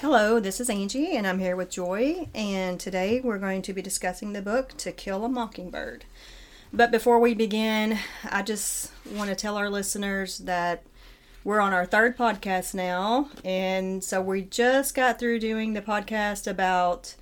Hello, this is Angie, and I'm here with Joy, and today we're going to be discussing the book To Kill a Mockingbird. But before we begin, I just want to tell our listeners that we're on our third podcast now, and so we just got through doing the podcast about.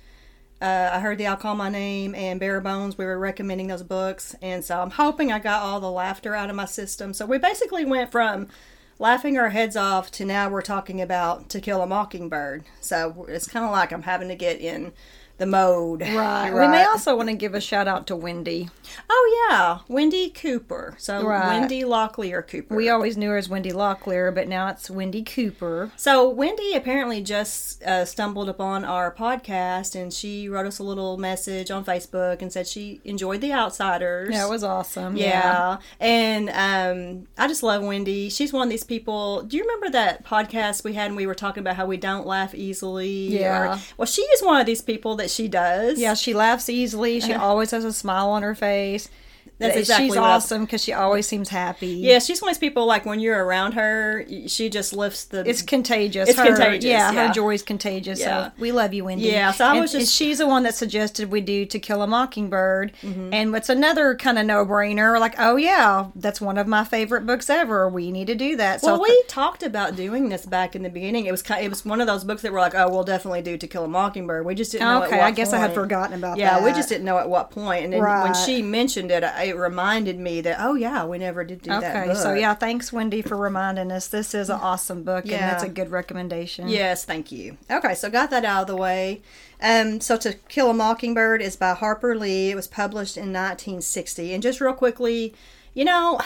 Uh, I heard the Owl Call My Name and Bare Bones. We were recommending those books, and so I'm hoping I got all the laughter out of my system. So we basically went from laughing our heads off to now we're talking about To Kill a Mockingbird. So it's kind of like I'm having to get in the mode. Right. We may also want to give a shout out to Wendy. Oh yeah, Wendy Cooper. So Right. Wendy Locklear Cooper. We always knew her as Wendy Locklear, but now it's Wendy Cooper. So Wendy apparently just uh, stumbled upon our podcast, and she wrote us a little message on Facebook and said she enjoyed The Outsiders. That was awesome. Yeah. And um, I just love Wendy. She's one of these people. Do you remember that podcast we had and we were talking about how we don't laugh easily? Yeah. Or- well, she is one of these people that she does. Yeah, she laughs easily. She uh-huh. always has a smile on her face. That's exactly She's awesome because she always seems happy. Yeah, she's one of those people like when you're around her, she just lifts the. It's contagious. It's Her- contagious, Yeah, yeah. her joy's contagious. Yeah. So we love you, Wendy. Yeah, so I And- was just- and she's the one that suggested we do To Kill a Mockingbird. Mm-hmm. And what's another kind of no brainer? Like, oh, yeah, that's one of my favorite books ever. We need to do that. well, so we talked about doing this back in the beginning. It was kind. Of, It was one of those books that were like, "Oh, we'll definitely do To Kill a Mockingbird." We just didn't know. at Okay, I guess I had forgotten about Yeah, we just didn't know at what point. And then when she mentioned it, I- it reminded me that, oh yeah, we never did do that. Okay, so yeah, thanks Wendy for reminding us. This is an awesome book, Yeah. and that's a good recommendation. Yes, thank you. Okay, so got that out of the way. Um, so To Kill a Mockingbird is by Harper Lee. It was published in 1960. And just real quickly, you know,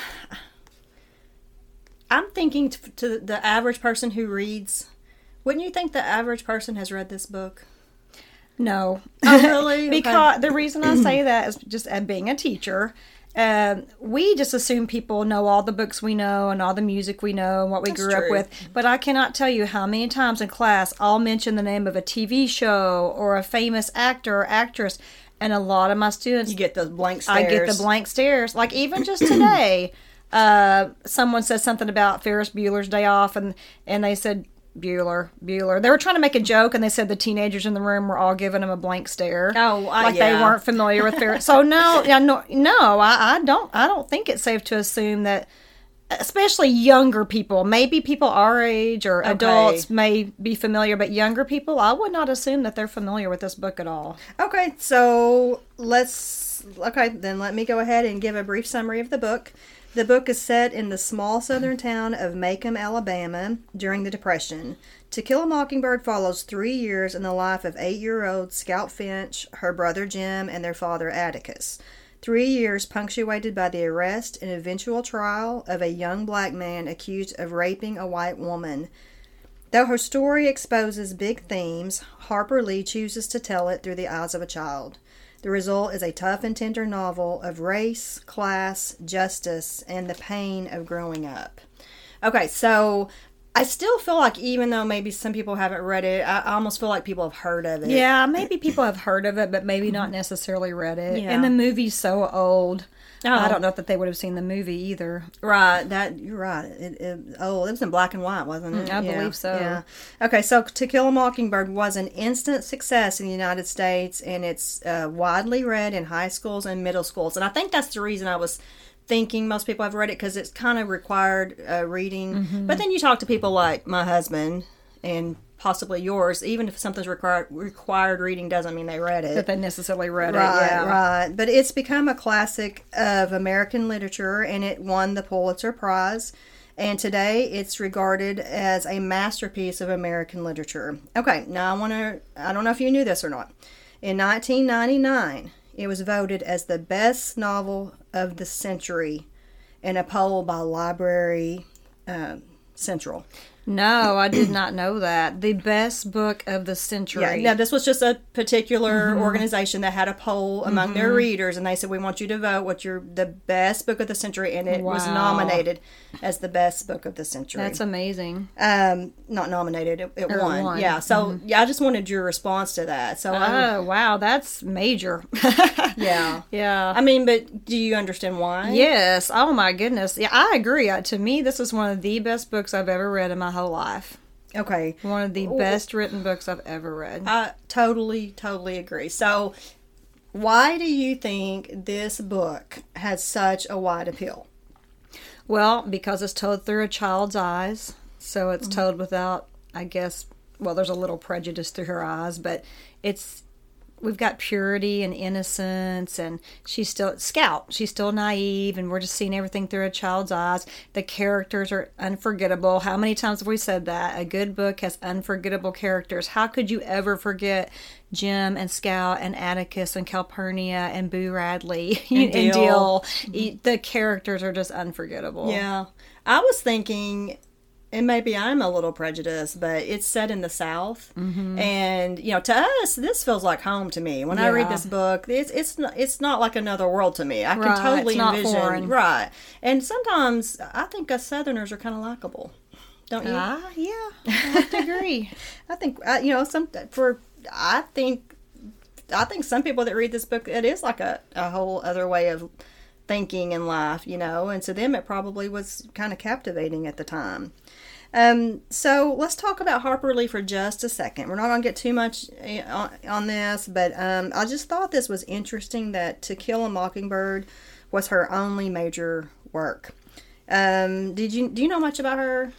I'm thinking to, to the average person who reads, wouldn't you think the average person has read this book? No, Oh, really? Okay. because the reason I say that is just uh, being a teacher. Um, we just assume people know all the books we know and all the music we know and what we That's grew up with. But I cannot tell you how many times in class I'll mention the name of a TV show or a famous actor or actress, and a lot of my students You get those blank stares. I get the blank stares. Like even just today, uh, someone said something about Ferris Bueller's Day Off, and and they said Bueller, Bueller. They were trying to make a joke, and they said the teenagers in the room were all giving him a blank stare. Oh, I- like yeah. they weren't familiar with Ferris. so no, no, no. I, I don't. I don't think it's safe to assume that. Especially younger people, maybe people our age or adults may be familiar, but younger people, I would not assume that they're familiar with this book at all. Okay, so let's. Okay, then let me go ahead and give a brief summary of the book. The book is set in the small southern town of Maycomb, Alabama, during the Depression. To Kill a Mockingbird follows three years in the life of eight year old Scout Finch, her brother Jem, and their father Atticus. Three years punctuated by the arrest and eventual trial of a young black man accused of raping a white woman. Though her story exposes big themes, Harper Lee chooses to tell it through the eyes of a child. The result is a tough and tender novel of race, class, justice, and the pain of growing up. Okay, so I still feel like even though maybe some people haven't read it, I almost feel like people have heard of it. Yeah, maybe people have heard of it, but maybe not necessarily read it. Yeah. And the movie's so old. Oh. I don't know that they would have seen the movie either. Right, that you're right. It, it, oh, it was in black and white, wasn't it? Mm, I believe so. Yeah. Okay, so To Kill a Mockingbird was an instant success in the United States, and it's uh, widely read in high schools and middle schools. And I think that's the reason I was thinking most people have read it because it's kind of required uh, reading. Mm-hmm. But then you talk to people like my husband and possibly yours. Even if something's required required reading, doesn't mean they read it. That they necessarily read Right, it. Yeah. right. But it's become a classic of American literature and it won the Pulitzer Prize. And today it's regarded as a masterpiece of American literature. Okay, now I want to, I don't know if you knew this or not. In 1999, it was voted as the best novel of the century in a poll by Library uh, Central. No, I did not know that. The best book of the century. Yeah, now this was just a particular Mm-hmm. organization that had a poll among their readers, and they said, "We want you to vote what's your the best book of the century," and it was nominated as the best book of the century. That's amazing. um, not nominated, it, it won. won. Yeah, so yeah, I just wanted your response to that. So Oh, wow, that's major. yeah, yeah. I mean, but do you understand why? Yes. Oh my goodness. Yeah, I agree. Uh, To me, this is one of the best books I've ever read in my whole life. Okay. One of the best written books I've ever read. I totally, totally agree. So, why do you think this book has such a wide appeal? Well, because it's told through a child's eyes. So it's mm-hmm. told without, I guess, well, there's a little prejudice through her eyes, but it's we've got purity and innocence and she's still scout she's still naive and we're just seeing everything through a child's eyes the characters are unforgettable how many times have we said that a good book has unforgettable characters how could you ever forget jem and Scout and Atticus and Calpurnia and Boo Radley and, And Dill. Dill. The characters are just unforgettable. Yeah. I was thinking, and maybe I'm a little prejudiced, but it's set in the South, and you know, to us, this feels like home to me. When I read this book, it's it's not, it's not like another world to me. I can totally it's envision, right? And sometimes I think us Southerners are kind of likable, don't you? Ah, yeah, I have to agree. I think uh, you know some for I think I think some people that read this book it is like a, a whole other way of thinking in life, you know, and to them it probably was kind of captivating at the time. Um, so let's talk about Harper Lee for just a second. We're not going to get too much eh, on, on this, but um, I just thought this was interesting that To Kill a Mockingbird was her only major work. Um, did you do you know much about her?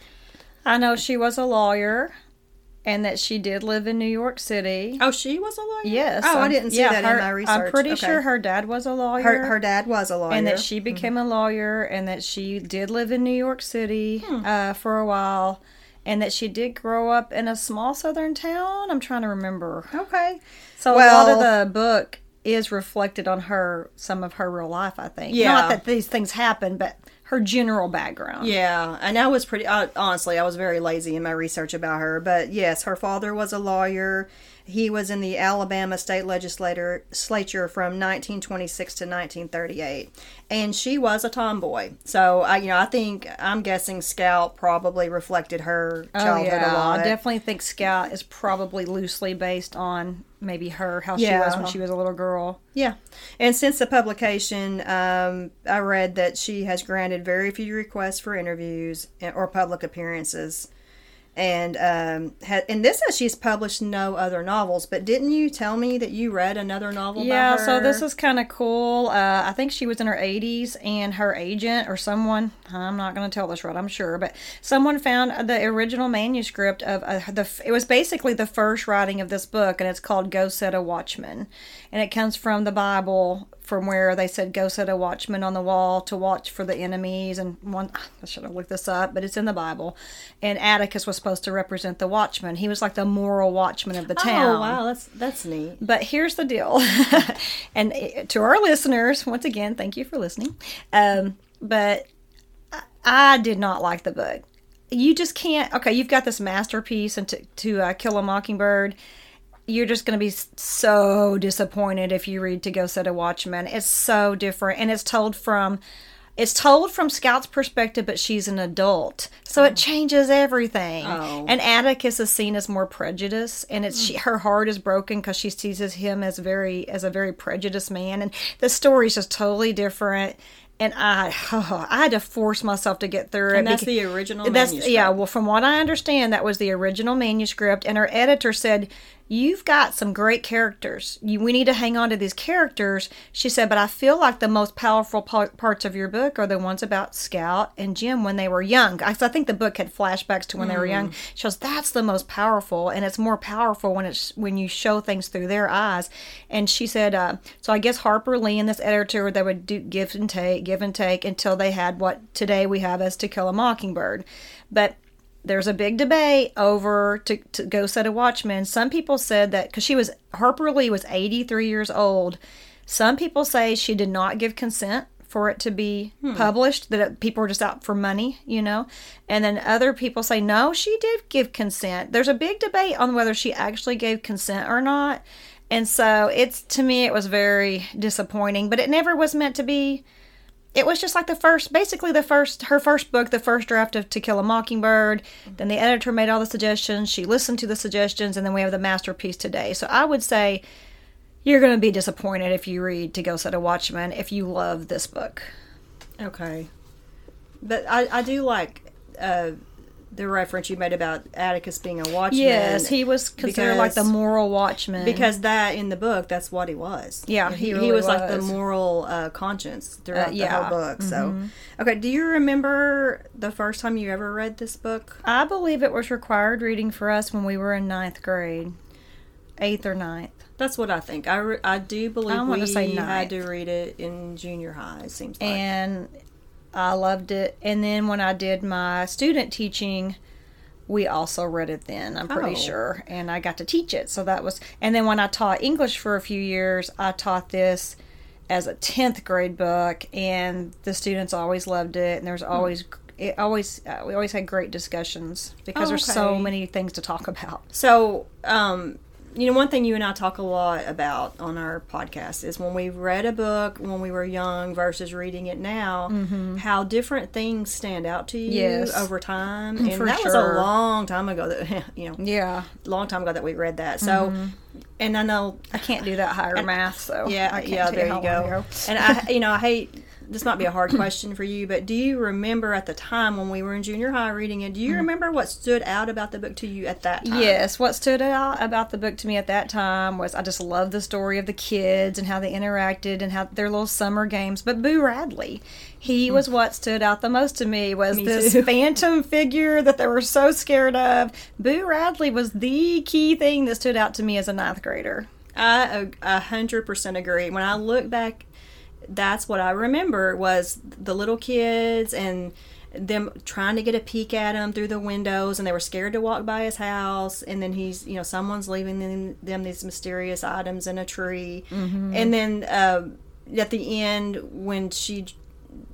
I know she was a lawyer, and that she did live in New York City. Oh, she was a lawyer. Yes. Oh, I um, didn't see yeah, that her- in my research. I'm pretty Okay. sure her dad was a lawyer. her her dad was a lawyer, and that she became a lawyer, and that she did live in New York City Hmm. uh, for a while, and that she did grow up in a small southern town. I'm trying to remember. okay. So a lot of the book is reflected on her, some of her real life. I think. Yeah. Not that these things happen, but her general background. Yeah, and I was pretty honestly, I was very lazy in my research about her, but yes, her father was a lawyer. He was in the Alabama state legislature from 1926 to 1938, and she was a tomboy. So I, you know, I think I'm guessing Scout probably reflected her Oh childhood a lot. I definitely think Scout is probably loosely based on maybe her how she was when she was a little girl. Yeah. And since the publication, um, I read that she has granted very few requests for interviews or public appearances. And um, ha- and this says she's published no other novels. But didn't you tell me that you read another novel? Yeah, so this is kind of cool. Uh, I think she was in her 80s, and her agent or someone, I'm not going to tell this right, I'm sure, but someone found the original manuscript of uh, the. It was basically the first writing of this book, and it's called Go Set a Watchman. And it comes from the Bible, from where they said, Go set a watchman on the wall to watch for the enemies. And one, I should have looked this up, but it's in the Bible. And Atticus was supposed to represent the watchman. He was like the moral watchman of the town. Oh wow, that's that's neat. But here's the deal, and uh, to our listeners, once again, thank you for listening. Um, but I, I did not like the book. You just can't. Okay, you've got this masterpiece, and to, to uh, kill a mockingbird. You're just going to be so disappointed if you read To Go Set a Watchman. It's so different, and it's told from it's told from Scout's perspective, but she's an adult, so it oh. changes everything. Oh. And Atticus is seen as more prejudiced, and it's she, mm. her heart is broken because she sees him as very as a very prejudiced man, and the story's just totally different. And I, I had to force myself to get through it. And that's the original That's manuscript. yeah. Well, from what I understand, that was the original manuscript, and her editor said, "You've got some great characters. You, we need to hang on to these characters." She said, "But I feel like the most powerful par- parts of your book are the ones about Scout and Jem when they were young. I, I think the book had flashbacks to when they were young. She goes, "That's the most powerful, and it's more powerful when it's when you show things through their eyes." And she said, uh, "So I guess Harper Lee and this editor they would do give and take, give and take until they had what today we have as To Kill a Mockingbird." But there's a big debate over to, to go set a watchman. Some people said that because she was Harper Lee was 83 years old. Some people say she did not give consent for it to be hmm. published. That people were just out for money, you know. And then other people say no, she did give consent. There's a big debate on whether she actually gave consent or not. And so it's to me it was very disappointing. But it never was meant to be it was just like the first basically the first her first book the first draft of to kill a mockingbird. Then the editor made all the suggestions. She listened to the suggestions and then we have the masterpiece today. So i would say you're going to be disappointed if you read to go set a watchman if you love this book. Okay. But I, I do like uh, the reference you made about Atticus being a watchman. Yes, he was considered like the moral watchman. because that in the book that's what he was Yeah, he, he he, really was, like the moral uh, conscience throughout Uh, the whole book so okay do you remember the first time you ever read this book I believe it was required reading for us when we were in ninth grade, eighth or ninth. that's what i think i, re- I do believe I wanna we say had ninth. to read it in junior high it seems like and I loved it. And then when I did my student teaching, we also read it then, I'm pretty Oh. sure. And I got to teach it. So that was, and then when I taught English for a few years, I taught this as a 10th grade book, and the students always loved it. And Hmm. there's always, it always, uh, we always had great discussions because Oh, there's so many things to talk about. So, um, you know, one thing you and I talk a lot about on our podcast is when we read a book when we were young versus reading it now, how different things stand out to you Mm-hmm. Yes. over time. And For that was a long time ago that, you know, Yeah. long time ago that we read that. So, and I know, I can't do that higher math, so yeah, yeah, there you go. and I, you know, I hate this might be a hard question for you, but do you remember at the time when we were in junior high reading it? Do you mm-hmm. remember what stood out about the book to you at that time? Yes, what stood out about the book to me at that time was I just loved the story of the kids and how they interacted and how their little summer games. But Boo Radley, he mm. was what stood out the most to me was Me this too. phantom figure that they were so scared of. Boo Radley was the key thing that stood out to me as a ninth grader. I a- a hundred percent agree. When I look back, that's what I remember was the little kids and them trying to get a peek at him through the windows, and they were scared to walk by his house. And then he's, you know, someone's leaving them, them these mysterious items in a tree, and then uh, at the end when she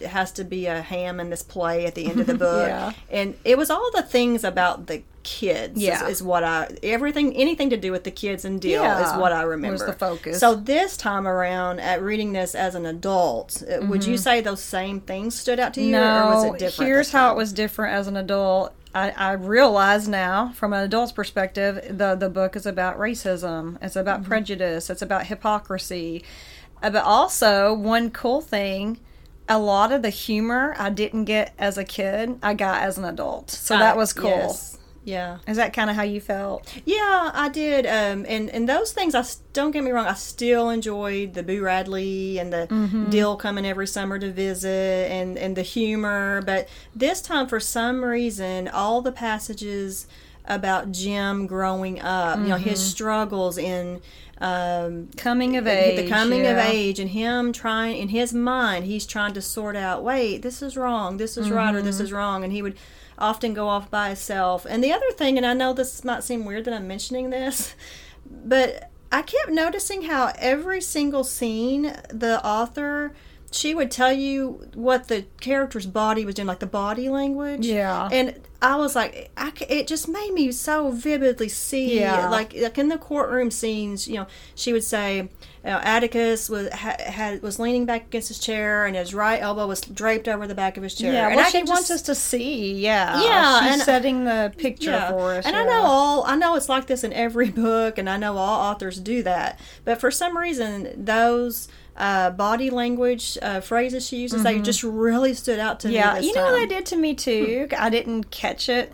has to be a ham in this play at the end of the book, Yeah. and it was all the things about the kids. Yeah. is, is what I everything anything to do with the kids and dill Yeah, is what I remember. was the focus. So this time around, at reading this as an adult, uh would you say those same things stood out to you, or was Mm-hmm. It different? here's how it was different as an adult. I, I realize now, from an adult's perspective, the the book is about racism. It's about Mm-hmm. prejudice. It's about hypocrisy. Uh, But also, one cool thing, a lot of the humor I didn't get as a kid, I got as an adult. So that was cool. yes. Yeah, Is that kind of how you felt? yeah, I did. Um, and and those things, I don't get me wrong, I still enjoyed the Boo Radley and the Mm-hmm. Dill coming every summer to visit, and and the humor. But this time, for some reason, all the passages about Jem growing up, you know, his Mm-hmm. struggles in. Um, Coming of the age. The coming of age and him trying in his mind he's trying to sort out wait this is wrong this is right or Mm-hmm. this is wrong and he would often go off by itself. and the other thing and i know this might seem weird that i'm mentioning this but i kept noticing how every single scene the author she would tell you what the character's body was doing like the body language Yeah. and I was like, I it just made me so vividly see, Yeah. like, like in the courtroom scenes, you know, she would say, uh, Atticus was ha, had was leaning back against his chair, and his right elbow was draped over the back of his chair. Yeah, and well, I she could wants just- us to see. Yeah, Yeah, she's and- setting the picture yeah. for us. And I know all I know it's like this in every book, and I know all authors do that. But for some reason, those uh, body language uh, phrases she uses, they just really stood out to me. Mm-hmm. Yeah, you know time. what they did to me too. I didn't catch it.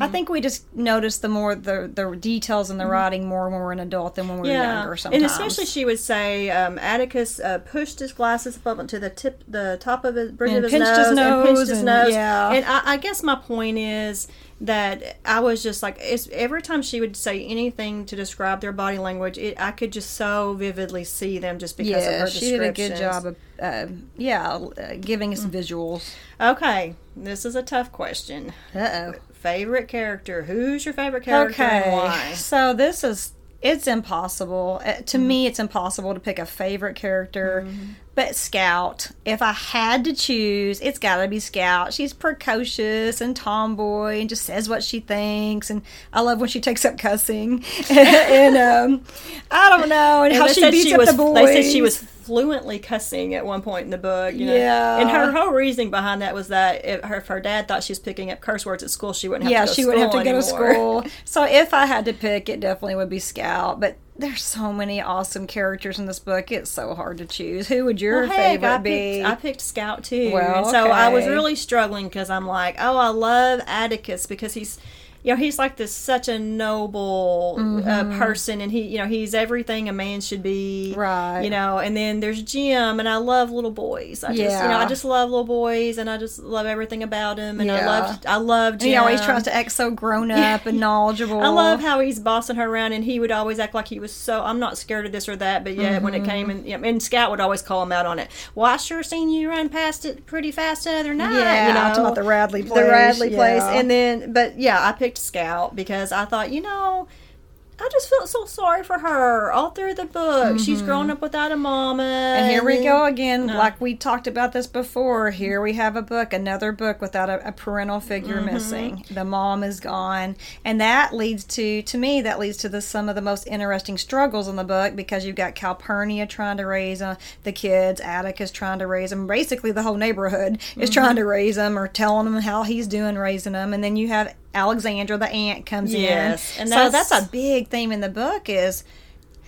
I think we just noticed the more the the details in the writing more when we're an adult than when we were younger. Sometimes, And especially she would say um, Atticus uh, pushed his glasses up to the tip, the top of his bridge And of his nose, his and pinched nose his and- nose. yeah. And I, I guess my point is that I was just like, it's, every time she would say anything to describe their body language, it, I could just so vividly see them just because of yeah, her she did a good job of uh, yeah uh, giving us visuals. Okay, this is a tough question. Uh oh. Favorite character? Who's your favorite character and Okay, why? so this is it's impossible Uh, to me. It's impossible to pick a favorite character, but Scout. If I had to choose, it's got to be Scout. She's precocious and tomboy and just says what she thinks, and I love when she takes up cussing. and um, I don't know, and, And how she beats she up was, the boys. They said she was fluently cussing at one point in the book. You know? Yeah. And her whole reasoning behind that was that if her, if her dad thought she was picking up curse words at school, she wouldn't have yeah, to go she wouldn't have to go to school. So if I had to pick, it definitely would be Scout. But there's so many awesome characters in this book. It's so hard to choose. Who would your well, heck, favorite I be? Picked, I picked Scout too. Well, so I was really struggling because I'm like, oh, I love Atticus because he's, you know, he's like this such a noble Mm-hmm. uh, person, and he, you know, he's everything a man should be. Right. You know, and then there's Jem, and I love little boys. I just, you know, I just love little boys, and I just love everything about him, and I Yeah. love, I love Jem. he always tries to act so grown up and knowledgeable. I love how he's bossing her around, and he would always act like he was so. I'm not scared of this or that, but yeah, when it came Mm-hmm. and you know, and Scout would always call him out on it. Well, I sure seen you run past it pretty fast the other night. Yeah, you know, talking about the Radley place. the place, Radley place, yeah. and then but yeah, I picked Scout because I thought you know. I just felt so sorry for her all through the book. She's grown up without a mama. Mm-hmm. And here we go again. Like we talked about this before. Here we have a book, another book without a, a parental figure Mm-hmm. missing. The mom is gone, and that leads to, to me, that leads to the some of the most interesting struggles in the book because you've got Calpurnia trying to raise uh, the kids, Atticus trying to raise them. Basically, the whole neighborhood is trying Mm-hmm. to raise them or telling them how he's doing raising them, and then you have Alexandra, the aunt, comes Yes, in. and so that's- that's a big theme in the book is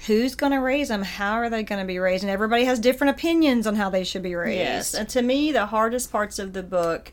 who's going to raise them how are they going to be raised and everybody has different opinions on how they should be raised Yes, and to me, the hardest parts of the book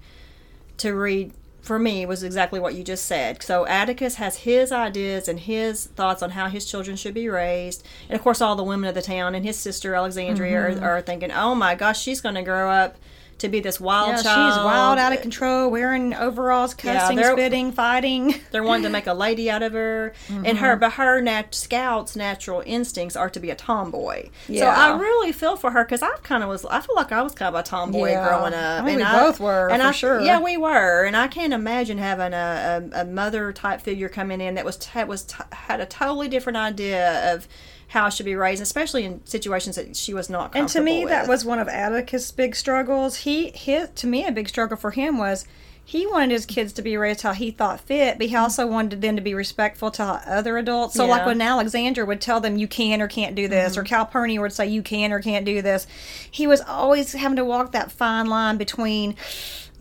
to read for me was exactly what you just said. So Atticus has his ideas and his thoughts on how his children should be raised, and of course, all the women of the town and his sister Alexandria Mm-hmm. are, are thinking, "Oh my gosh, she's going to grow up to be this wild Yeah, child. she's wild out of control wearing overalls cussing they're- spitting fighting They're wanting to make a lady out of her, and her, mm-hmm. but her nat- scout's natural instincts are to be a tomboy. So Yeah. I really feel for her because I kind of was. I feel like I was kind of a tomboy Yeah. growing up. I mean, and we both were, and for I, sure. Yeah, we were, and I can't imagine having a, a, a mother type figure coming in that was t- was t- had a totally different idea of how I should be raised, especially in situations that she was not. and to me comfortable that was one of atticus big struggles he his to me a big struggle for him was he wanted his kids to be raised how he thought fit, but he mm-hmm. also wanted them to be respectful to other adults. So, like when Alexandra would tell them, you can or can't do this, or mm-hmm. Calpurnia would say, you can or can't do this, he was always having to walk that fine line between,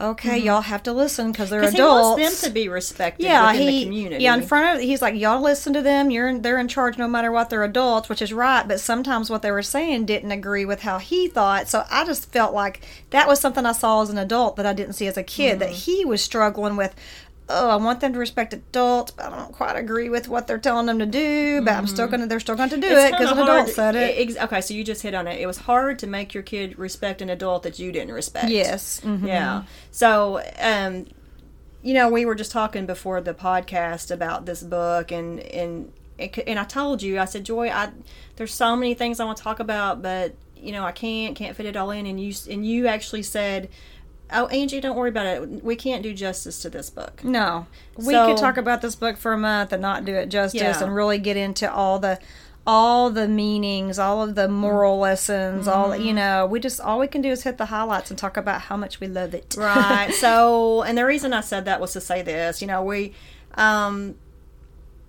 okay, y'all have to listen because they're 'Cause adults. he wants them to be respected yeah, within he, the community. yeah, in front of he's like, y'all listen to them. You're in, they're in charge no matter what. They're adults, which is right. But sometimes what they were saying didn't agree with how he thought. So I just felt like that was something I saw as an adult that I didn't see as a kid. Mm-hmm. That he was struggling with. Oh, I want them to respect adults, but I don't quite agree with what they're telling them to do. But I'm still gonna, they're still going to do Mm-hmm. It's it because an adult said it. ex- okay, so you just hit on it. It was hard to make your kid respect an adult that you didn't respect. yes, mhm. Yeah. So, um, you know, we were just talking before the podcast about this book, and and it, and I told you, I said, Joy, I there's so many things I want to talk about, but you know, I can't can't fit it all in. And you and you actually said. Oh, Angie, don't worry about it. We can't do justice to this book. No, we So- could talk about this book for a month and not do it justice, Yeah. and really get into all the all the meanings, all of the moral lessons. All Mm-hmm. you know, we just all we can do is hit the highlights and talk about how much we love it. right so and the reason i said that was to say this you know we um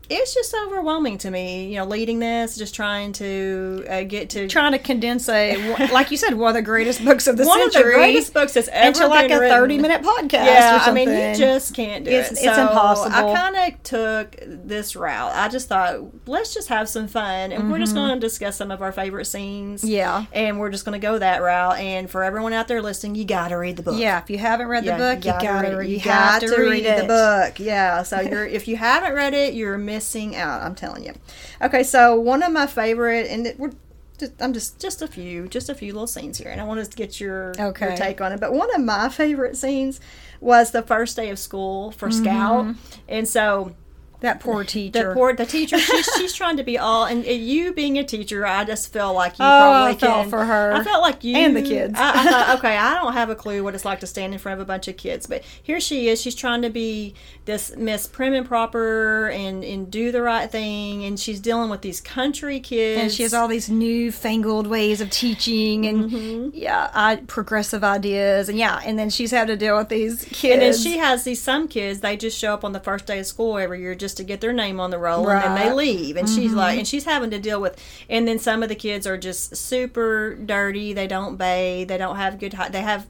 it's just overwhelming to me you know leading this just trying to uh, get to Trying to condense a, like you said, one of the greatest books of the one of century the greatest books that's ever into like a written. thirty-minute podcast. yeah, I mean, you just can't do It's- it. it's So impossible. I kind of took this route. I just thought, let's just have some fun, and we're just going to discuss some of our favorite scenes. Mm-hmm. Yeah. and we're just going to go that route. And for everyone out there listening, you got to read the book. yeah. If you haven't read the book, you gotta, read read. it. You, got have to read, it. the book. Yeah. So you're if you haven't read it, you're missing out. I'm telling you. Okay, so one of my favorite, and it, we're just, I'm just just a few, just a few little scenes here, and I want to get your Okay. your take on it. But one of my favorite scenes was the first day of school for Mm-hmm. Scout, and so That poor teacher. the poor the teacher she's, she's trying to be all and, you being a teacher i just feel like you Oh, probably I felt can for her. i felt like you And the kids. I, I thought okay i don't have a clue what it's like to stand in front of a bunch of kids but here she is she's trying to be this miss prim and proper and and do the right thing and she's dealing with these country kids and she has all these newfangled ways of teaching and Mm-hmm. yeah, I, progressive ideas and yeah, and then she's had to deal with these kids. and then she has these some kids they just show up on the first day of school every year just to get their name on the roll and then they leave. And she's like mm-hmm. and she's having to deal with and then some of the kids are just super dirty. They don't bathe. They don't have good they have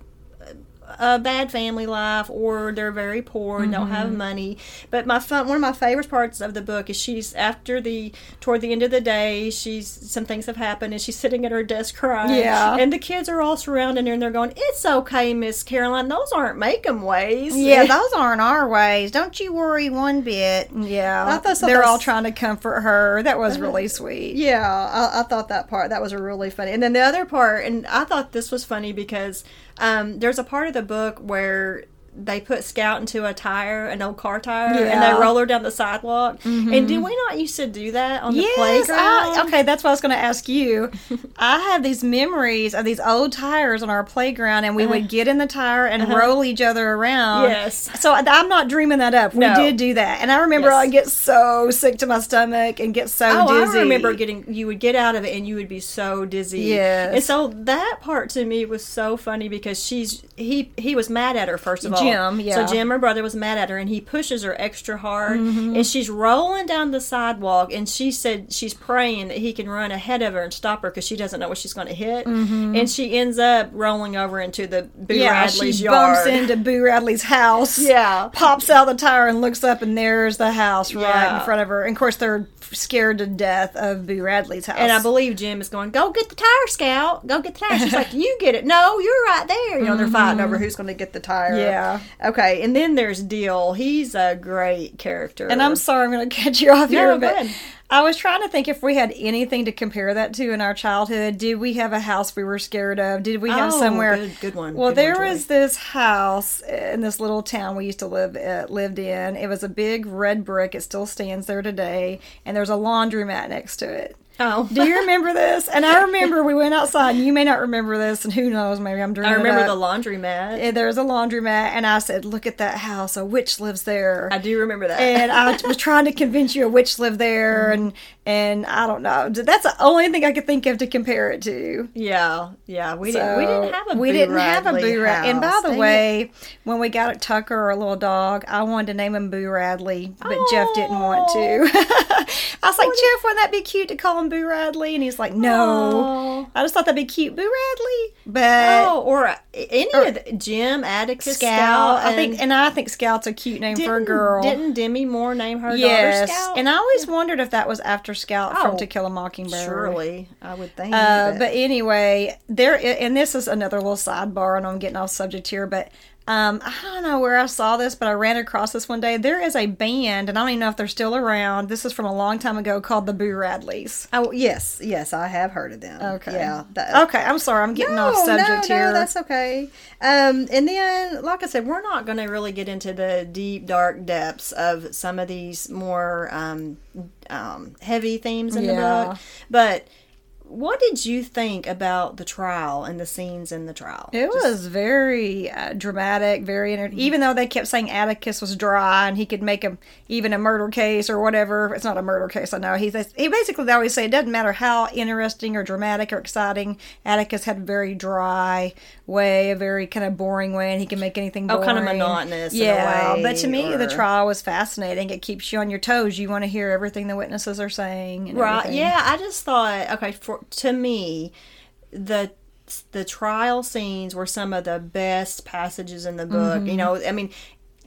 a bad family life or they're very poor and mm-hmm. don't have mm-hmm. money. But my fun, one of my favorite parts of the book is she's after the toward the end of the day, she's some things have happened and she's sitting at her desk crying. Yeah, and the kids are all surrounding her and they're going, "It's okay, Miss Caroline. Those aren't make 'em ways. Yeah, those aren't our ways. Don't you worry one bit." Yeah, I thought so they're all trying to comfort her. That was really sweet. Yeah, I, I thought that part that was really funny. And then the other part, and I thought this was funny because um, there's a part of the book where they put Scout into a tire, an old car tire, yeah. and they roll her down the sidewalk. Mm-hmm. And did we not used to do that on the playground? I, okay, that's what I was going to ask you. I have these memories of these old tires on our playground, and we uh-huh. would get in the tire and uh-huh. roll each other around. Yes. So I'm not dreaming that up. We no. did do that, and I remember yes. I get so sick to my stomach and get so oh, dizzy. I remember getting you would get out of it and you would be so dizzy. Yes. And so that part to me was so funny because she's he he was mad at her first of all Jem, yeah. So Jem, her brother, was mad at her, and he pushes her extra hard, mm-hmm. and she's rolling down the sidewalk, and she said she's praying that he can run ahead of her and stop her because she doesn't know what she's going to hit, mm-hmm. and she ends up rolling over into the Boo yeah, Radley's she yard. bumps into Boo Radley's house. Yeah, pops out the tire and looks up, and there's the house right yeah. in front of her. And of course, they're scared to death of Boo Radley's house. And I believe Jem is going, "Go get the tire, Scout. Go get the tire." She's like, "You get it. No, you're right there." You know, they're fighting over mm-hmm. who's going to get the tire. Yeah. Okay, and then there's Dill. He's a great character. And I'm sorry, I'm going to cut you off no, here, but I was trying to think if we had anything to compare that to in our childhood. Did we have a house we were scared of? Did we have oh, somewhere? Good, good one. Well, good there one, was this house in this little town we used to live uh, lived in. It was a big red brick. It still stands there today, and there's a laundromat next to it. Oh. Do you remember this? And I remember we went outside, and you may not remember this, and who knows, maybe I'm dreaming. I remember the laundromat. There's a laundromat, and I said, Look at that house. A witch lives there. I do remember that. And I was trying to convince you a witch lived there, mm-hmm. and and I don't know. That's the only thing I could think of to compare it to. Yeah, yeah. We, so, didn't, we didn't have a We didn't have a Boo Radley. And by the Dang way, it. when we got a Tucker, our little dog, I wanted to name him Boo Radley, but oh. Jeff didn't want to. I was like, Jeff, wouldn't that be cute to call him Boo Radley? And he's like, no. Aww. I just thought that'd be cute. Boo Radley. But oh, or any or, of the, Jem, Atticus, Scout. Scout I think, and I think Scout's a cute name for a girl. Didn't Demi Moore name her yes. daughter Scout? And I always wondered if that was after Scout oh, from To Kill a Mockingbird. Surely, I would think. Uh, but anyway, there, and this is another little sidebar, and I'm getting off subject here, but um, I don't know where I saw this, but I ran across this one day. There is a band, and I don't even know if they're still around. This is from a long time ago called the Boo Radleys. Oh yes, yes, I have heard of them. Okay, yeah. That, okay, I'm sorry, I'm getting no, off subject no, here. No, that's okay. Um, and then, like I said, we're not going to really get into the deep, dark depths of some of these more um, um, heavy themes in yeah. the book, but what did you think about the trial and the scenes in the trial? It Just... was very uh, dramatic, very inter- mm-hmm. even though they kept saying Atticus was dry and he could make a even a murder case or whatever. It's not a murder case, I know. He he basically they always say it doesn't matter how interesting or dramatic or exciting. Atticus had very dry way, a very kind of boring way, and he can make anything boring. Oh, kind of monotonous. Yeah, way, but to me, or... the trial was fascinating. It keeps you on your toes. You want to hear everything the witnesses are saying. right? Everything. Yeah, I just thought okay for to me, the the trial scenes were some of the best passages in the book. Mm-hmm. You know, I mean,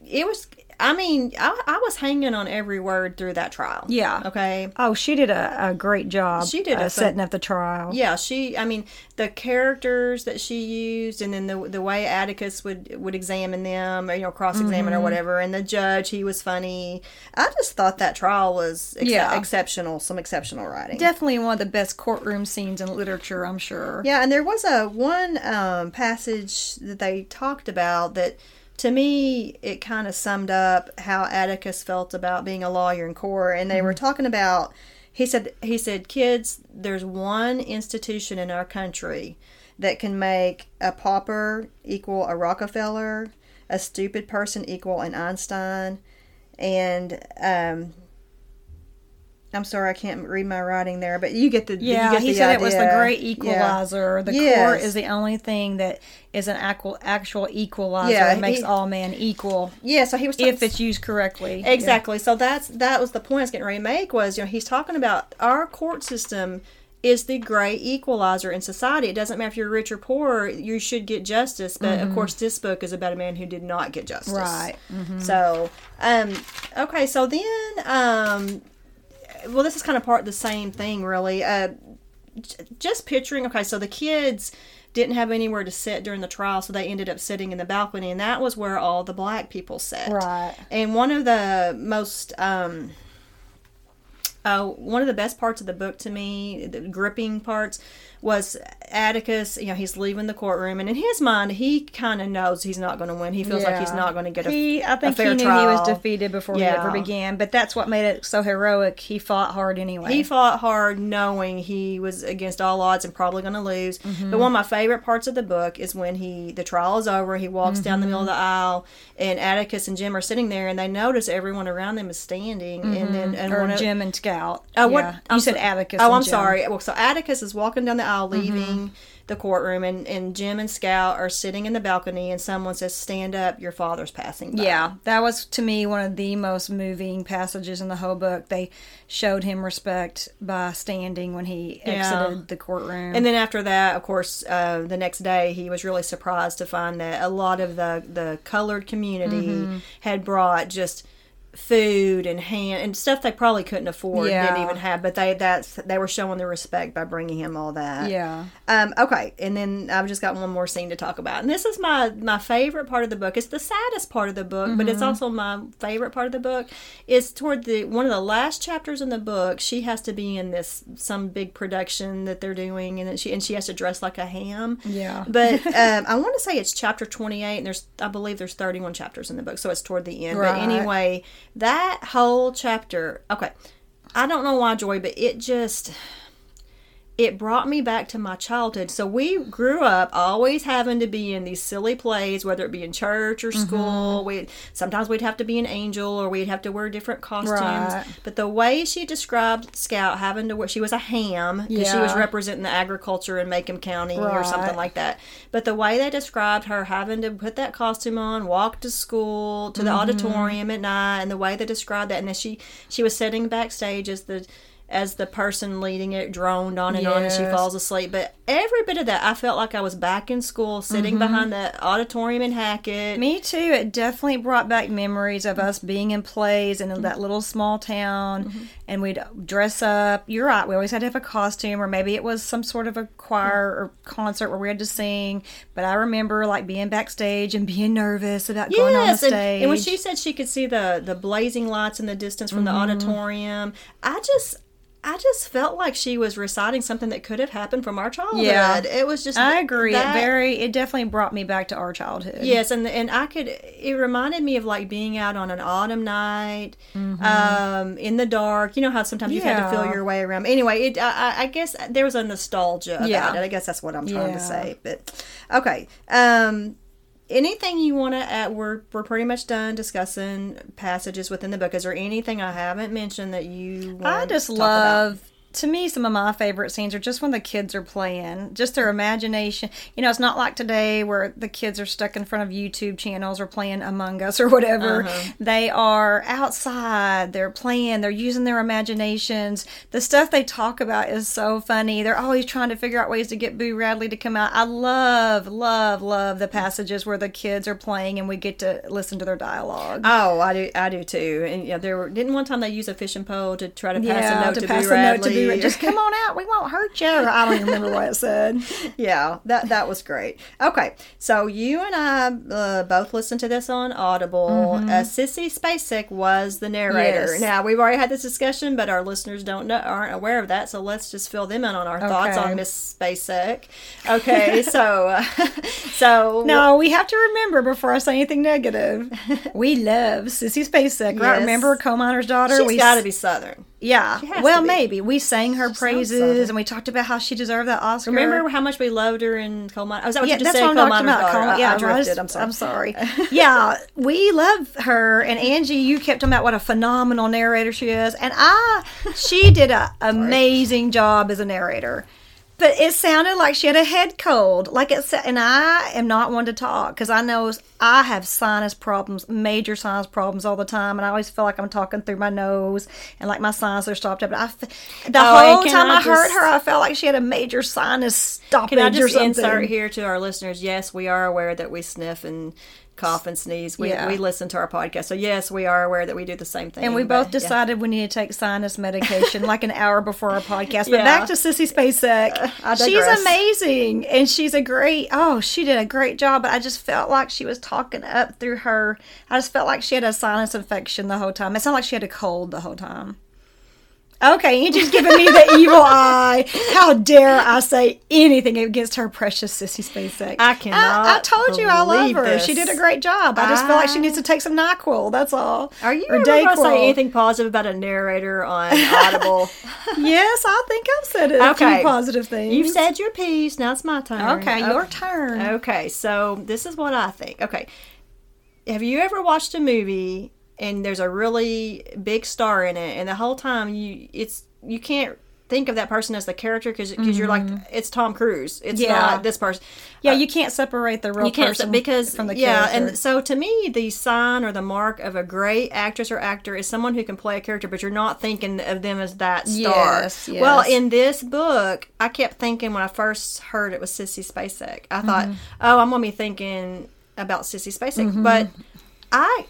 it was I mean, I, I, was hanging on every word through that trial. Yeah. Okay. Oh, she did a, a great job. She did uh, setting up the trial. Yeah, she. I mean, the characters that she used, and then the the way Atticus would would examine them, or you know, cross examine mm-hmm. or whatever, and the judge, he was funny. I just thought that trial was ex- yeah. exceptional. Some exceptional writing. Definitely one of the best courtroom scenes in literature. I'm sure. Yeah, and there was a one um, passage that they talked about that to me, it kind of summed up how Atticus felt about being a lawyer in court. And they mm-hmm. were talking about, he said, he said, kids, there's one institution in our country that can make a pauper equal a Rockefeller, a stupid person equal an Einstein, and um, I'm sorry, I can't read my writing there, but you get the yeah. Get he the said idea. it was the great equalizer. Yeah. The yes. court is the only thing that is an actual actual equalizer. Yeah, it makes he, all men equal. Yeah, so he was talking, if it's used correctly. Exactly. Yeah. So that's that was the point I was getting ready to make was you know he's talking about our court system is the great equalizer in society. It doesn't matter if you're rich or poor, you should get justice. But mm-hmm. of course, this book is about a man who did not get justice. Right. Mm-hmm. So, um, okay, so then, um, well, this is kind of part of the same thing, really. Uh, just picturing, okay, so the kids didn't have anywhere to sit during the trial, so they ended up sitting in the balcony, and that was where all the black people sat. Right. And one of the most um, uh, one of the best parts of the book to me, the gripping parts, was Atticus. You know, he's leaving the courtroom, and in his mind, he kind of knows he's not going to win. He feels yeah. like he's not going to get a, he, I think he knew trial. he was defeated before yeah. he ever began, but that's what made it so heroic. He fought hard anyway. He fought hard, knowing he was against all odds and probably going to lose. Mm-hmm. But one of my favorite parts of the book is when he the trial is over. He walks mm-hmm. down the middle of the aisle, and Atticus and Jem are sitting there, and they notice everyone around them is standing, mm-hmm. and then and or Jem and Scout. Uh, what yeah. you said, Atticus. Oh, I'm Jem. sorry. Well, so Atticus is walking down the aisle, leaving mm-hmm the courtroom and, and Jem and Scout are sitting in the balcony and someone says, Stand up, your father's passing by. Yeah, that was to me one of the most moving passages in the whole book. They showed him respect by standing when he exited yeah. the courtroom. And then after that, of course, uh, the next day he was really surprised to find that a lot of the, the colored community mm-hmm. had brought just food and hand and stuff they probably couldn't afford yeah. didn't even have but they that's they were showing their respect by bringing him all that yeah um okay and then i've just got one more scene to talk about and this is my my favorite part of the book it's the saddest part of the book mm-hmm. but it's mm-hmm. also my favorite part of the book is toward the one of the last chapters in the book she has to be in this some big production that they're doing and she and she has to dress like a ham yeah but um i want to say it's chapter 28 and there's i believe there's 31 chapters in the book so it's toward the end right. but anyway that whole chapter, okay, I don't know why, Joy, but it just it brought me back to my childhood. So we grew up always having to be in these silly plays, whether it be in church or mm-hmm. school. Mm-hmm. We sometimes we'd have to be an angel or we'd have to wear different costumes. Right. But the way she described Scout having to wear, she was a ham because yeah. she was representing the agriculture in Maycomb County right. or something like that. But the way they described her having to put that costume on, walk to school, to the mm-hmm. auditorium at night, and the way they described that, and then she she was sitting backstage as the as the person leading it droned on and yes. on and she falls asleep. But every bit of that, I felt like I was back in school, sitting mm-hmm. behind the auditorium in Hackett. Me too. It definitely brought back memories of us being in plays and in that little small town, mm-hmm. and we'd dress up. You're right. We always had to have a costume, or maybe it was some sort of a choir or concert where we had to sing. But I remember like being backstage and being nervous about yes, going on the stage. And, and when she said she could see the the blazing lights in the distance from mm-hmm. the auditorium, I just I just felt like she was reciting something that could have happened from our childhood. Yeah, it was just. I agree. That, it very. It definitely brought me back to our childhood. Yes, and and I could. It reminded me of like being out on an autumn night, mm-hmm. um, in the dark. You know how sometimes yeah. you had to feel your way around. Anyway, it. I, I guess there was a nostalgia about yeah. it. I guess that's what I'm trying yeah. to say. But okay. Um, anything you want to uh, add? We're we're pretty much done discussing passages within the book. Is there anything I haven't mentioned that you? I just love about? To me, some of my favorite scenes are just when the kids are playing, just their imagination. You know, it's not like today where the kids are stuck in front of YouTube channels or playing Among Us or whatever. Uh-huh. They are outside, they're playing, they're using their imaginations. The stuff they talk about is so funny. They're always trying to figure out ways to get Boo Radley to come out. I love, love, love the passages where the kids are playing and we get to listen to their dialogue. Oh, I do, I do too. And yeah, there were, didn't one time they use a fishing pole to try to pass yeah, a note to, to Boo Radley just come on out. We won't hurt you. I don't even remember what it said. Yeah, that that was great. Okay, so you and I uh, both listened to this on Audible. Mm-hmm. Uh, Sissy Spacek was the narrator. Yes. Now we've already had this discussion, but our listeners don't know aren't aware of that. So let's just fill them in on our okay. thoughts on Miss Spacek. Okay, so uh, so no, we have to remember before I say anything negative. We love Sissy Spacek, right? Remember Coal Miner's Daughter? She's got to be Southern. Yeah. Well, maybe. We sang her she praises and we talked about how she deserved that Oscar. Remember how much we loved her in Coal Mine? Oh, was that what yeah, you just that's said? Talking about. Coal, yeah, I, drifted. I'm sorry. I'm sorry. yeah, we love her. And Angie, you kept talking about what a phenomenal narrator she is. And I, she did an amazing job as a narrator. But it sounded like she had a head cold. Like it said, and I am not one to talk because I know I have sinus problems, major sinus problems all the time, and I always feel like I'm talking through my nose and like my sinus are stopped up. But I, the oh, whole time I, I heard her, I felt like she had a major sinus stoppage can I just insert here to our listeners? Yes, we are aware that we sniff and cough and sneeze. We, yeah. we listen to our podcast. So, yes, we are aware that we do the same thing. And we both decided yeah. we need to take sinus medication like an hour before our podcast. But yeah. back to Sissy Spacek. Uh, she's amazing. And she's a great, oh, she did a great job. But I just felt like she was talking up through her. I just felt like she had a sinus infection the whole time. It sounded like she had a cold the whole time. Okay, you're just giving me the evil eye. How dare I say anything against her precious Sissy Spacek? I cannot. I, I told you I love her. This. She did a great job. I just I... feel like she needs to take some Nyquil. That's all. Are you ever going to say anything positive about a narrator on Audible? yes, I think I've said it. Okay. A few positive things. You've said your piece. Now it's my turn. Okay, okay, your turn. Okay, so this is what I think. Okay, have you ever watched a movie and there's a really big star in it, and the whole time you it's you can't think of that person as the character because mm-hmm. you're like mm-hmm. it's Tom Cruise. It's yeah. not this person. Yeah, uh, you can't separate the real you can't, person because from the yeah, character. and so to me, the sign or the mark of a great actress or actor is someone who can play a character, but you're not thinking of them as that star. Yes, yes. Well, in this book, I kept thinking when I first heard it was Sissy Spacek, I thought, mm-hmm. oh, I'm gonna be thinking about Sissy Spacek, mm-hmm. but I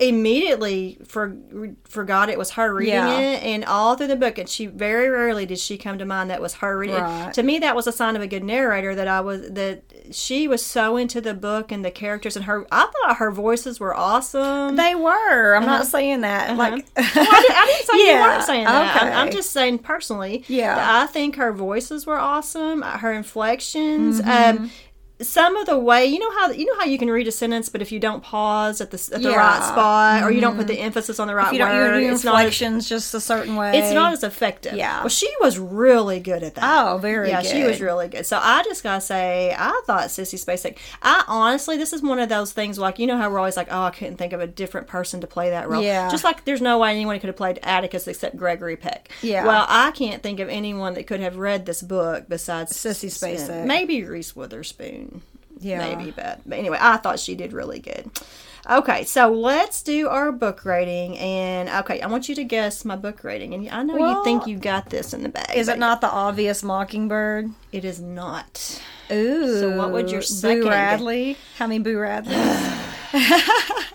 immediately for, forgot it was her reading yeah. it and all through the book and she very rarely did she come to mind that was her reading right. to me that was a sign of a good narrator that i was that she was so into the book and the characters and her i thought her voices were awesome they were i'm uh-huh. not saying that uh-huh. like well, I, didn't, I, didn't, say yeah. you weren't saying that okay. I'm, I'm, just saying personally yeah i think her voices were awesome her inflections mm-hmm. um some of the way you know how you know how you can read a sentence, but if you don't pause at the at the yeah. right spot or you don't put the mm-hmm. emphasis on the right if you word, don't, it's inflections not just a certain way. It's not as effective. Yeah. Well, she was really good at that. Oh, very. Yeah, good. she was really good. So I just gotta say, I thought Sissy Spacek. I honestly, this is one of those things like you know how we're always like, oh, I couldn't think of a different person to play that role. Yeah. Just like there's no way anyone could have played Atticus except Gregory Peck. Yeah. Well, I can't think of anyone that could have read this book besides Sissy Spacek. Maybe Reese Witherspoon yeah. maybe, but, but anyway, I thought she did really good. Okay, so let's do our book rating, and okay, I want you to guess my book rating, and I know well, you think you got this in the bag. Is it not the obvious Mockingbird? It is not. Ooh. So what would your second? Boo Radley. How many Boo Radleys?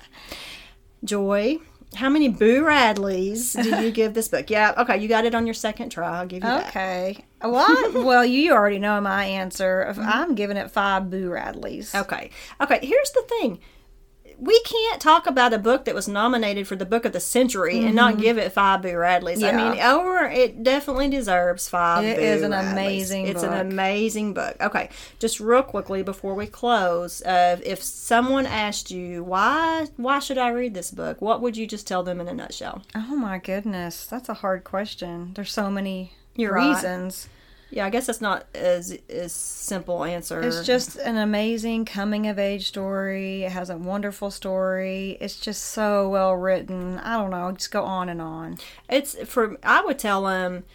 Joy. How many Boo Radleys do you give this book? Yeah, okay, you got it on your second try. I'll give you that. Okay. Well, well, you already know my answer. Mm-hmm. I'm giving it five Boo Radleys. Okay. Okay, here's the thing we can't talk about a book that was nominated for the book of the century mm-hmm. and not mm-hmm. give it five Boo Radleys. Yeah. I mean, it definitely deserves five. It Boo is an Radleys. amazing. It's book. an amazing book. Okay, just real quickly before we close, uh, if someone asked you why why should I read this book, what would you just tell them in a nutshell? Oh my goodness, that's a hard question. There's so many You're reasons. Right. Yeah, I guess that's not as as simple answer. It's just an amazing coming of age story. It has a wonderful story. It's just so well written. I don't know, just go on and on. It's for I would tell them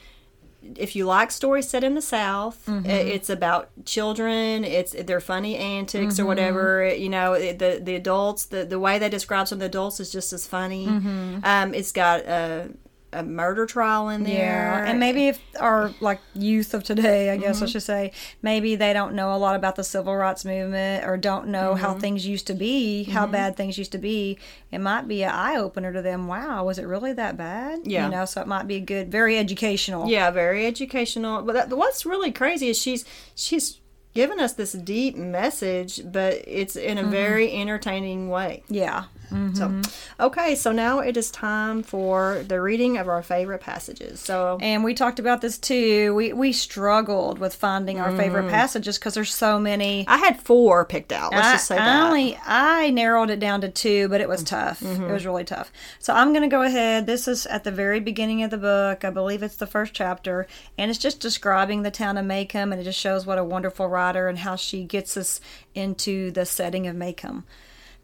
if you like stories set in the South, mm-hmm. it's about children. It's they're funny antics mm-hmm. or whatever. You know, the the adults, the the way they describe some of the adults is just as funny. Mm-hmm. Um, it's got a a murder trial in there. Yeah, and maybe if our like youth of today, I guess mm-hmm. I should say, maybe they don't know a lot about the civil rights movement or don't know mm-hmm. how things used to be, how mm-hmm. bad things used to be. It might be an eye opener to them. Wow, was it really that bad? Yeah, you know, so it might be a good, very educational. Yeah, very educational. But that, what's really crazy is she's she's given us this deep message, but it's in a mm-hmm. very entertaining way. Yeah, Mm-hmm. So, okay, so now it is time for the reading of our favorite passages. So, and we talked about this too. We we struggled with finding our mm. favorite passages because there's so many. I had four picked out. Let's I, just say I that. Only I narrowed it down to two, but it was tough. Mm-hmm. It was really tough. So I'm going to go ahead. This is at the very beginning of the book. I believe it's the first chapter, and it's just describing the town of Maycomb, and it just shows what a wonderful writer and how she gets us into the setting of Maycomb.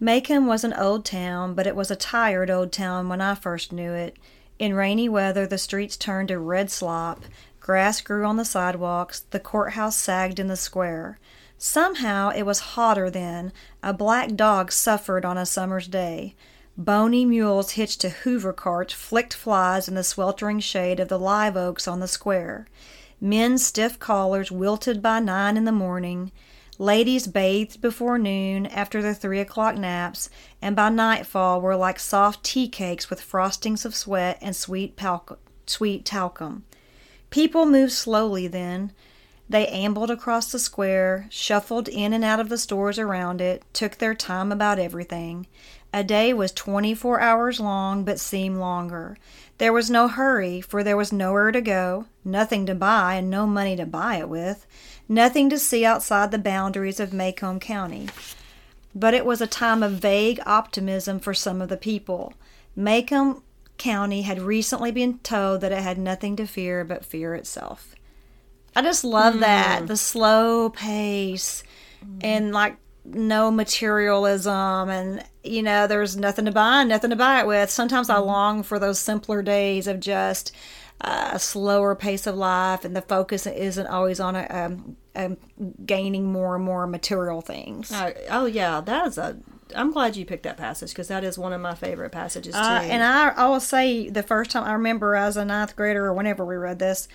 Maycomb was an old town, but it was a tired old town when I first knew it. In rainy weather, the streets turned to red slop. Grass grew on the sidewalks. The courthouse sagged in the square. Somehow it was hotter then. A black dog suffered on a summer's day. Bony mules hitched to Hoover carts flicked flies in the sweltering shade of the live oaks on the square. Men's stiff collars wilted by nine in the morning. Ladies bathed before noon after their three o'clock naps, and by nightfall were like soft tea cakes with frostings of sweat and sweet, pal- sweet talcum. People moved slowly then. They ambled across the square, shuffled in and out of the stores around it, took their time about everything. A day was twenty four hours long, but seemed longer. There was no hurry, for there was nowhere to go, nothing to buy, and no money to buy it with, nothing to see outside the boundaries of Maycomb County. But it was a time of vague optimism for some of the people. Maycomb County had recently been told that it had nothing to fear but fear itself. I just love mm. that the slow pace mm. and like no materialism and you know there's nothing to buy nothing to buy it with sometimes i mm-hmm. long for those simpler days of just uh, a slower pace of life and the focus isn't always on a, um, um, gaining more and more material things uh, oh yeah that is a I'm glad you picked that passage because that is one of my favorite passages uh, too. Uh, and I, I will say the first time I remember as a ninth grader or whenever we read this,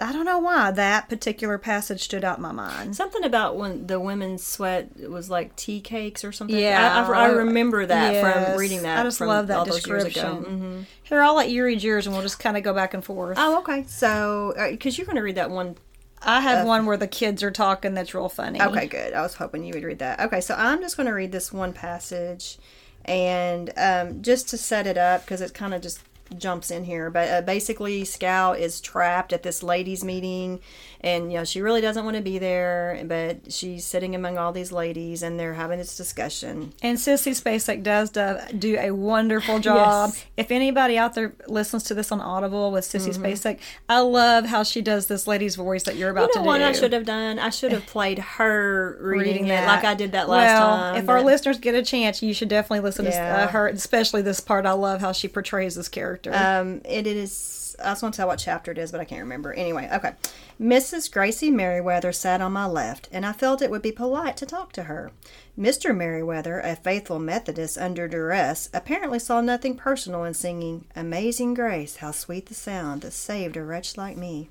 I don't know why that particular passage stood out in my mind. Something about when the women's sweat was like tea cakes or something. Yeah, I, I, I remember that yes. from reading that. I just love that description. Mm-hmm. Here, I'll let you read yours, and we'll just kind of go back and forth. Oh, okay. So, because uh, you're going to read that one. I have uh, one where the kids are talking that's real funny. Okay, good. I was hoping you would read that. Okay, so I'm just going to read this one passage, and um, just to set it up because it kind of just jumps in here. But uh, basically, Scout is trapped at this ladies' meeting, and you know she really doesn't want to be there, but she's sitting among all these ladies, and they're having this discussion. And Sissy Spacek does do a wonderful job. yes. If anybody out there listens to this on Audible with Sissy mm-hmm. Spacek, I love how she does this lady's voice that you're about you know to what I should have done? I should have played her reading, reading it like I did that last well, time. If but... our listeners get a chance, you should definitely listen yeah. to uh, her, especially this part. I love how she portrays this character. Um, it, is I just want to tell what chapter it is, but I can't remember. Anyway, okay. Mrs. Gracie Merriweather sat on my left, and I felt it would be polite to talk to her. Mr. Merriweather, a faithful Methodist under duress, apparently saw nothing personal in singing Amazing Grace, how sweet the sound that saved a wretch like me.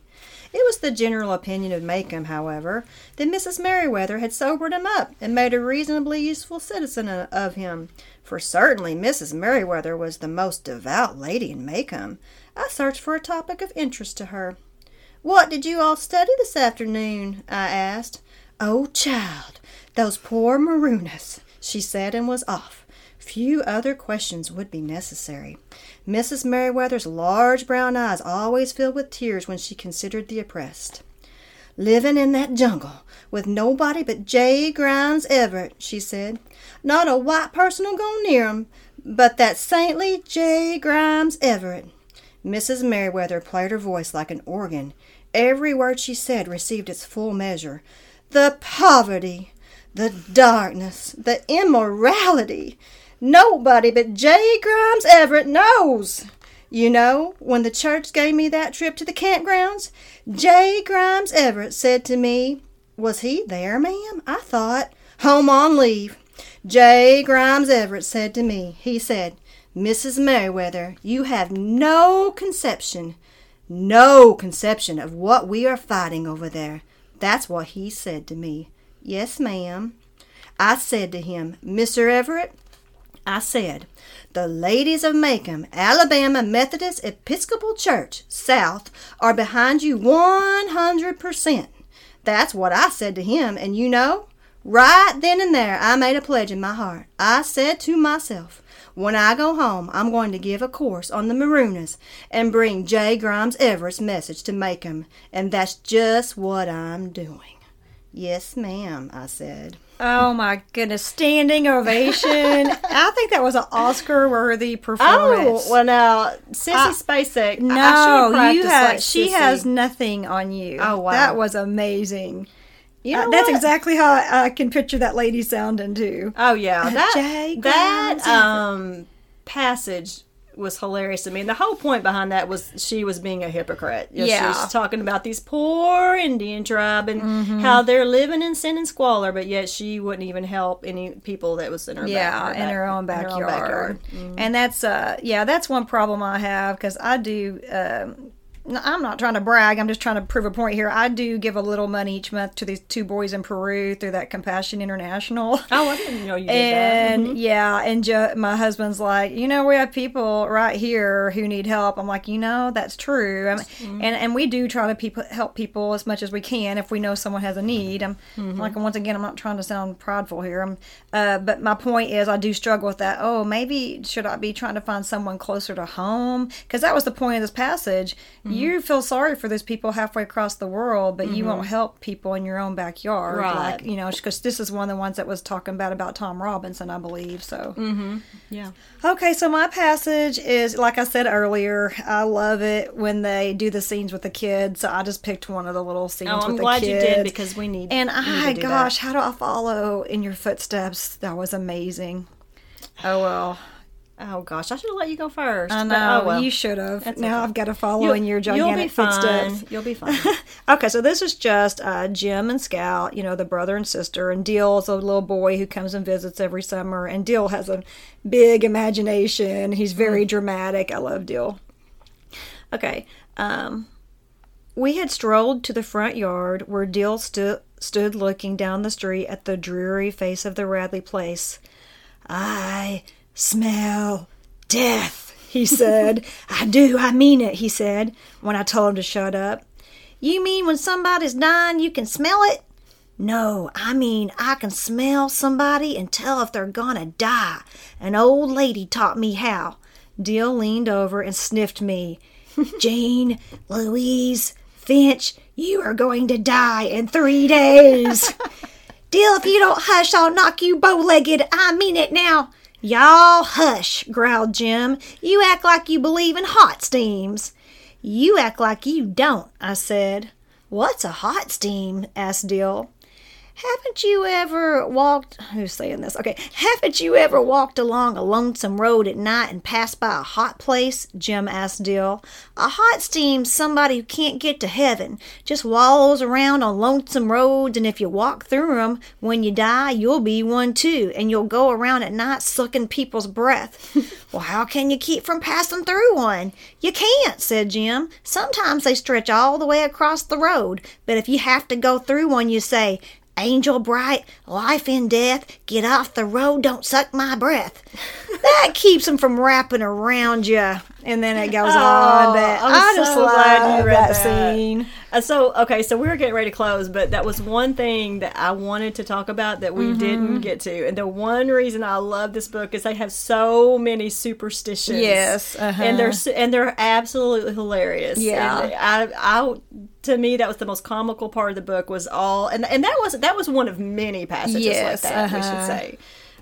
It was the general opinion of Maycomb, however, that Mrs. Merriweather had sobered him up and made a reasonably useful citizen of him, for certainly Mrs. Merriweather was the most devout lady in Maycomb. I searched for a topic of interest to her. What did you all study this afternoon? I asked. Oh, child, those poor Mrunas, she said, and was off. Few other questions would be necessary. Mrs. Merriweather's large brown eyes always filled with tears when she considered the oppressed. Living in that jungle with nobody but J. Grimes Everett, she said. Not a white person'll go near 'em, but that saintly J. Grimes Everett. Mrs. Merriweather played her voice like an organ. Every word she said received its full measure. The poverty, the darkness, the immorality. Nobody but J. Grimes Everett knows. You know, when the church gave me that trip to the campgrounds, J. Grimes Everett said to me, Was he there, ma'am? I thought, Home on leave. J. Grimes Everett said to me, He said, Mrs. Merriweather, you have no conception, no conception of what we are fighting over there. That's what he said to me. Yes, ma'am. I said to him, Mr. Everett, I said, the ladies of Maycomb, Alabama Methodist Episcopal Church, South, are behind you 100%. That's what I said to him, and you know, right then and there, I made a pledge in my heart. I said to myself, when I go home, I'm going to give a course on the Mrunas and bring J. Grimes Everett's message to Maycomb, and that's just what I'm doing. Yes, ma'am, I said. Oh my goodness! Standing ovation. I think that was an Oscar-worthy performance. Oh well, now Sissy Spacek. No, I, you have. Like she Sissy. has nothing on you. Oh wow, that was amazing. You know uh, that's exactly how I, I, can picture that lady sounding too. Oh yeah, that that um passage was hilarious to me. And the whole point behind that was she was being a hypocrite. You know, yeah, she was talking about these poor Indian tribe and mm-hmm. how they're living in sin and squalor, but yet she wouldn't even help any people that was in her yeah back, her in her own backyard. Her own backyard. Mm-hmm. And that's uh yeah that's one problem I have because I do. Um, I'm not trying to brag. I'm just trying to prove a point here. I do give a little money each month to these two boys in Peru through that Compassion International. Oh, I didn't know you did and, that. Mm-hmm. yeah, and jo- my husband's like, you know, we have people right here who need help. I'm like, you know, that's true. Mm-hmm. And and we do try to people help people as much as we can if we know someone has a need. I'm mm-hmm. like, once again, I'm not trying to sound prideful here. I'm, uh, but my point is, I do struggle with that. Oh, maybe should I be trying to find someone closer to home? Because that was the point of this passage. Mm-hmm. You feel sorry for those people halfway across the world, but mm-hmm. you won't mm-hmm. help people in your own backyard. Right. Like, you know, because this is one of the ones that was talking about about Tom Robinson, I believe. So, mm-hmm. yeah. Okay, so my passage is, like I said earlier, I love it when they do the scenes with the kids. So I just picked one of the little scenes oh, I'm with glad the kids. you did because we need. And I, gosh, that. how do I follow in your footsteps? That was amazing. Oh well. Oh gosh, I should have let you go first. I know oh, well. you should have. now okay. I've got to follow you'll, in your gigantic footsteps. You'll be fine. okay, so this is just uh, Jem and Scout, you know, the brother and sister, and Dill is a little boy who comes and visits every summer. And Dill has a big imagination. He's very mm. dramatic. I love Dill. Okay, um, we had strolled to the front yard where Dill stu- stood looking down the street at the dreary face of the Radley place. I smell death, he said. I do, I mean it, he said, when I told him to shut up. You mean when somebody's dying, you can smell it? No, I mean I can smell somebody and tell if they're gonna die. An old lady taught me how. Dill leaned over and sniffed me. Jean, Louise, Finch, you are going to die in three days. Dill, if you don't hush, I'll knock you bow legged. I mean it now. Y'all hush, growled Jem. You act like you believe in hot steams. You act like you don't, I said. What's a hot steam? asked Dill. Haven't you ever walked? Who's saying this? Okay. Haven't you ever walked along a lonesome road at night and passed by a hot place? Jem asked Dill. A hot steam's somebody who can't get to heaven, just wallows around on lonesome roads, and if you walk through 'em, when you die, you'll be one too, and you'll go around at night sucking people's breath. well, how can you keep from passing through one? You can't, said Jem. Sometimes they stretch all the way across the road, but if you have to go through one, you say, Angel bright, life in death, get off the road, don't suck my breath. that keeps them from wrapping around you. And then it goes oh, on. But I'm I just so glad you read that, that, scene. Uh, so, okay, so we were getting ready to close, but that was one thing that I wanted to talk about that we mm-hmm. didn't get to. And the one reason I love this book is they have so many superstitions. Yes. Uh-huh. And they're and they're absolutely hilarious. Yeah. And I, I to me that was the most comical part of the book was all and and that was that was one of many passages yes, like that uh-huh. we should uh-huh. say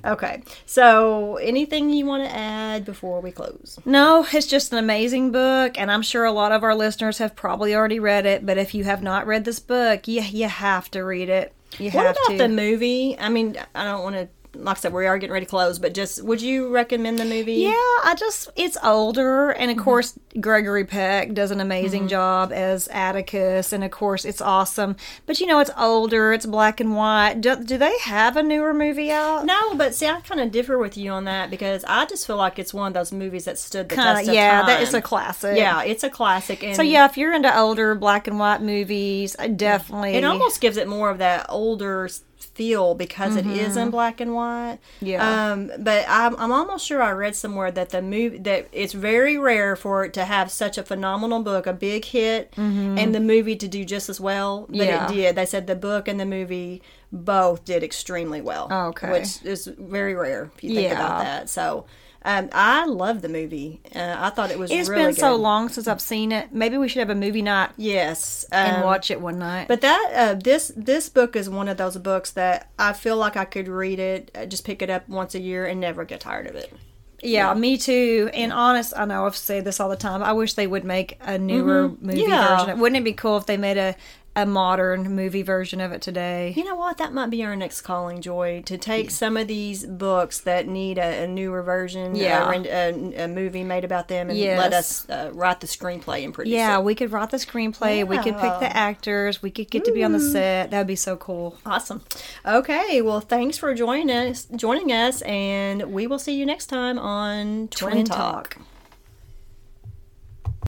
okay so anything you want to add before we close? No it's just an amazing book and i'm sure a lot of our listeners have probably already read it but if you have not read this book you, you have to read it. You what have about to. the movie? I mean i don't want to like I said, we are getting ready to close, but just would you recommend the movie? Yeah, I just it's older, and of mm-hmm. course Gregory Peck does an amazing mm-hmm. job as Atticus, and of course it's awesome. But you know, it's older, it's black and white. Do, do they have a newer movie out? No, but see, I kind of differ with you on that because I just feel like it's one of those movies that stood the kinda, test of yeah, time. that is a classic. Yeah, it's a classic. And so yeah, if you're into older black and white movies, definitely it almost gives it more of that older feel because mm-hmm. it is in mm-hmm. black and white. Yeah. Um, but I'm, I'm almost sure I read somewhere that the movie that it's very rare for it to have such a phenomenal book, a big hit, mm-hmm. and the movie to do just as well. But yeah. it did. They said the book and the movie both did extremely well. Okay. Which is very rare if you think yeah. about that. So um, I love the movie. Uh, I thought it was. It's really been good. so long since I've seen it. Maybe we should have a movie night. Yes, um, and watch it one night. But that uh, this this book is one of those books that I feel like I could read it, uh, just pick it up once a year, and never get tired of it. Yeah, yeah, me too. And honest, I know I've said this all the time. I wish they would make a newer mm-hmm. movie yeah. version. Wouldn't it be cool if they made a a modern movie version of it today. You know what? That might be our next calling, Joy, to take some of these books that need a, a newer version, Yeah. a, a, a movie made about them, and Yes. let us uh, write the screenplay and produce Yeah, it. we could write the screenplay. We could pick the actors. We could get to be on the set. That would be so cool. Awesome. Okay, well, thanks for joining us, joining us, and we will see you next time on Twin, Twin Talk. Talk.